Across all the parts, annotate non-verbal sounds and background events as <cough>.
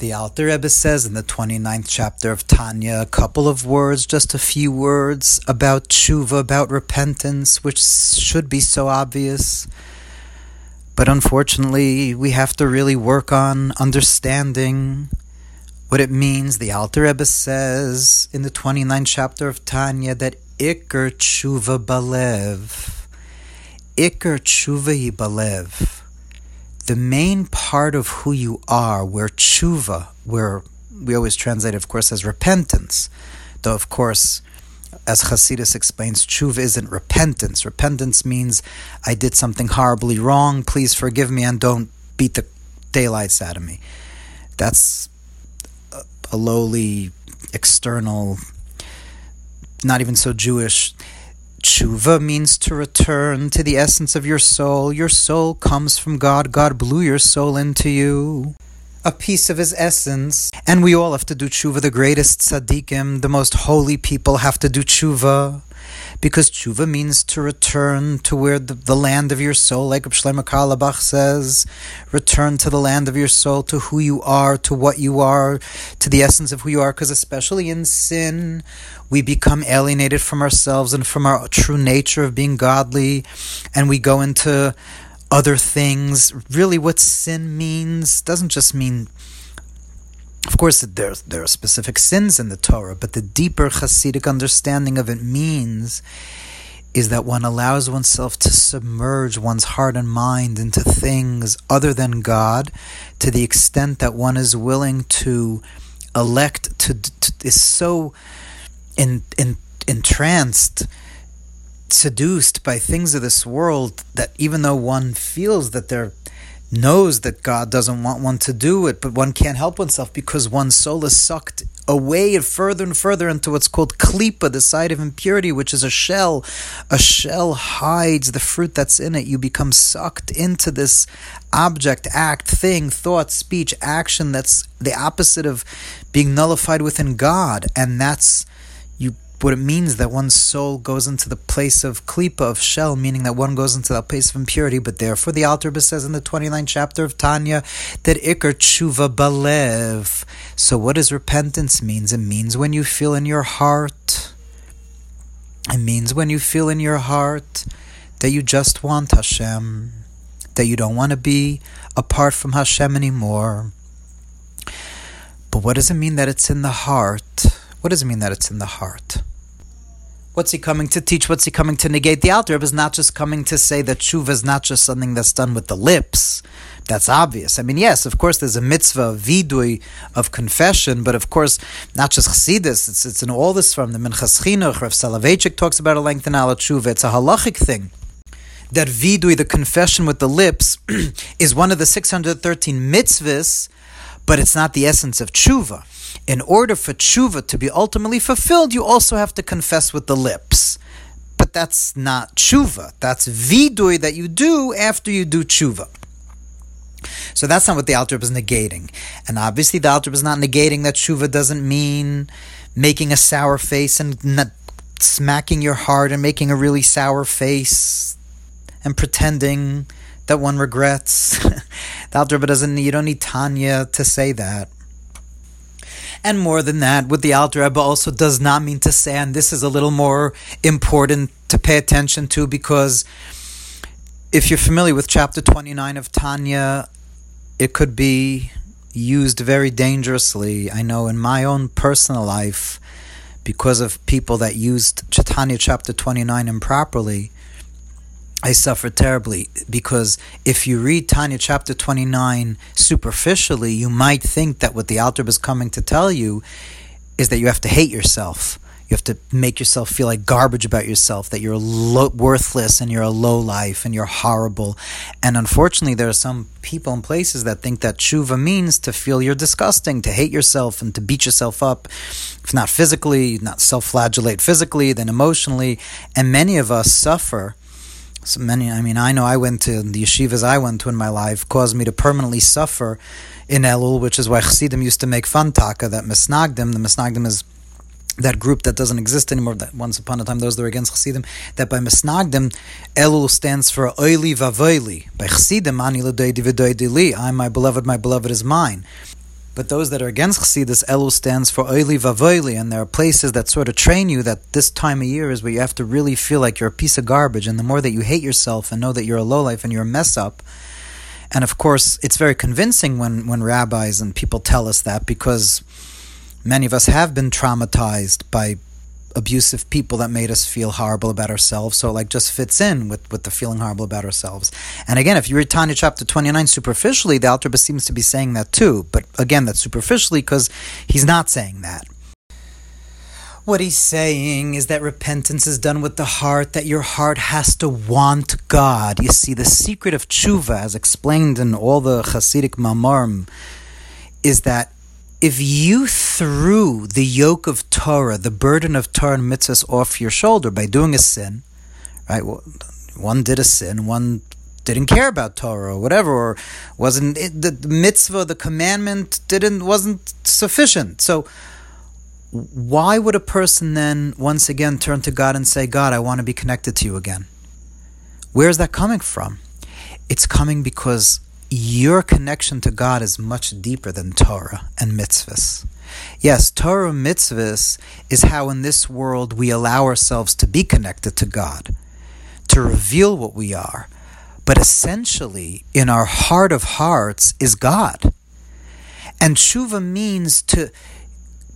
The Alter Rebbe says in the 29th chapter of Tanya a couple of words, just a few words about tshuva, about repentance, which should be so obvious. But unfortunately, we have to really work on understanding what it means. The Alter Rebbe says in the 29th chapter of Tanya that Iker tshuva balev. Iker tshuva balev the main part of who you are, where tshuva, where we always translate, of course, as repentance, though, of course, as Hasidus explains, tshuva isn't repentance. Repentance means I did something horribly wrong, please forgive me and don't beat the daylights out of me. That's a, a lowly, external, not even so Jewish Tshuva means to return to the essence of your soul. Your soul comes from God. God blew your soul into you. A piece of his essence. And we all have to do tshuva. The greatest tzaddikim, the most holy people have to do tshuva because tshuva means to return to where the, the land of your soul, like Shlomo Carlebach says, return to the land of your soul, to who you are, to what you are, to the essence of who you are, because especially in sin, we become alienated from ourselves and from our true nature of being godly, and we go into other things. Really, what sin means doesn't just mean of course, there, there are specific sins in the Torah, but the deeper Hasidic understanding of it means is that one allows oneself to submerge one's heart and mind into things other than God to the extent that one is willing to elect to, to is so in, in, entranced seduced by things of this world that even though one feels that they're knows that God doesn't want one to do it, but one can't help oneself because one's soul is sucked away further and further into what's called klipa, the side of impurity, which is a shell. A shell hides the fruit that's in it. You become sucked into this object, act, thing, thought, speech, action that's the opposite of being nullified within God. And that's what it means that one's soul goes into the place of klipa, of shell, meaning that one goes into that place of impurity. But therefore, the Alter says in the 29th chapter of Tanya that ikar tshuva balev. So, what does repentance means? It means when you feel in your heart. It means when you feel in your heart that you just want Hashem, that you don't want to be apart from Hashem anymore. But what does it mean that it's in the heart? What does it mean that it's in the heart? What's he coming to teach? What's he coming to negate? The Alter is not just coming to say that tshuva is not just something that's done with the lips. That's obvious. I mean, yes, of course, there's a mitzvah, vidui, of confession, but of course, not just chassidus. It's, it's in all this from the Minchas Chinuch. Rav Soloveitchik talks about a length and ala tshuva. It's a halachic thing that vidui, the confession with the lips, <clears throat> is one of the 613 mitzvahs, but it's not the essence of tshuva in order for tshuva to be ultimately fulfilled, you also have to confess with the lips. But that's not tshuva. That's vidui that you do after you do tshuva. So that's not what the Alter is negating. And obviously, the Alter is not negating that tshuva doesn't mean making a sour face and smacking your heart and making a really sour face and pretending that one regrets. <laughs> the Alter doesn't. You don't need Tanya to say that. And more than that, what the Alter Rebbe also does not mean to say, and this is a little more important to pay attention to because if you're familiar with chapter 29 of Tanya, it could be used very dangerously. I know in my own personal life, because of people that used Tanya chapter 29 improperly, I suffered terribly because if you read Tanya chapter 29 superficially, you might think that what the Alter is coming to tell you is that you have to hate yourself. You have to make yourself feel like garbage about yourself, that you're lo- worthless and you're a low life and you're horrible. And unfortunately, there are some people and places that think that tshuva means to feel you're disgusting, to hate yourself and to beat yourself up, if not physically, not self flagellate physically, then emotionally. And many of us suffer so many, I mean, I know I went to the yeshivas I went to in my life caused me to permanently suffer in Elul, which is why Chassidim used to make fun taka that Misnagdim. The Misnagdim is that group that doesn't exist anymore. That once upon a time those that were against Chassidim. That by Misnagdim, Elul stands for Oili Vavoili. By Chassidim, Ani Li, I'm my beloved, my beloved is mine. But those that are against Chassidus, Elu stands for Oili Vavoili, and there are places that sort of train you that this time of year is where you have to really feel like you're a piece of garbage, and the more that you hate yourself and know that you're a lowlife and you're a mess up, and of course, it's very convincing when, when rabbis and people tell us that because many of us have been traumatized by abusive people that made us feel horrible about ourselves. So it like just fits in with, with the feeling horrible about ourselves. And again, if you read Tanya chapter 29 superficially, the Alter seems to be saying that too. But again, that's superficially because he's not saying that. What he's saying is that repentance is done with the heart, that your heart has to want God. You see, the secret of tshuva, as explained in all the Hasidic Mamarim, is that if you threw the yoke of Torah, the burden of Torah and mitzvahs off your shoulder by doing a sin, right? Well, one did a sin, one didn't care about Torah or whatever, or wasn't it, the mitzvah, the commandment didn't wasn't sufficient. So why would a person then once again turn to God and say, God, I want to be connected to you again? Where's that coming from? It's coming because your connection to God is much deeper than Torah and mitzvahs. Yes, Torah mitzvahs is how in this world we allow ourselves to be connected to God, to reveal what we are. But essentially, in our heart of hearts is God. And tshuva means to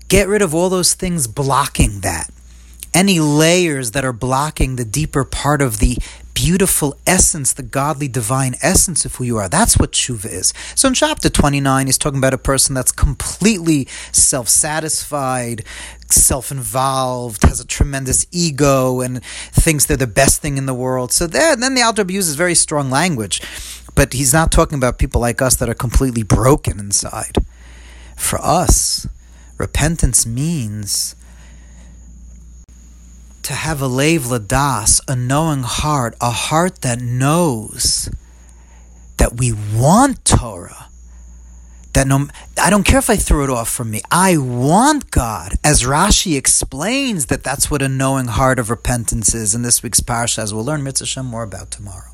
get rid of all those things blocking that. Any layers that are blocking the deeper part of the beautiful essence, the godly divine essence of who you are. That's what tshuva is. So in chapter 29, he's talking about a person that's completely self satisfied, self involved, has a tremendous ego, and thinks they're the best thing in the world. So there, then the Alter uses very strong language. But he's not talking about people like us that are completely broken inside. For us, repentance means to have a lev ladas, a knowing heart, a heart that knows that we want Torah. That no, I don't care if I throw it off from me. I want God, as Rashi explains that that's what a knowing heart of repentance is in this week's parsha, as we'll learn Mitzvah more about tomorrow.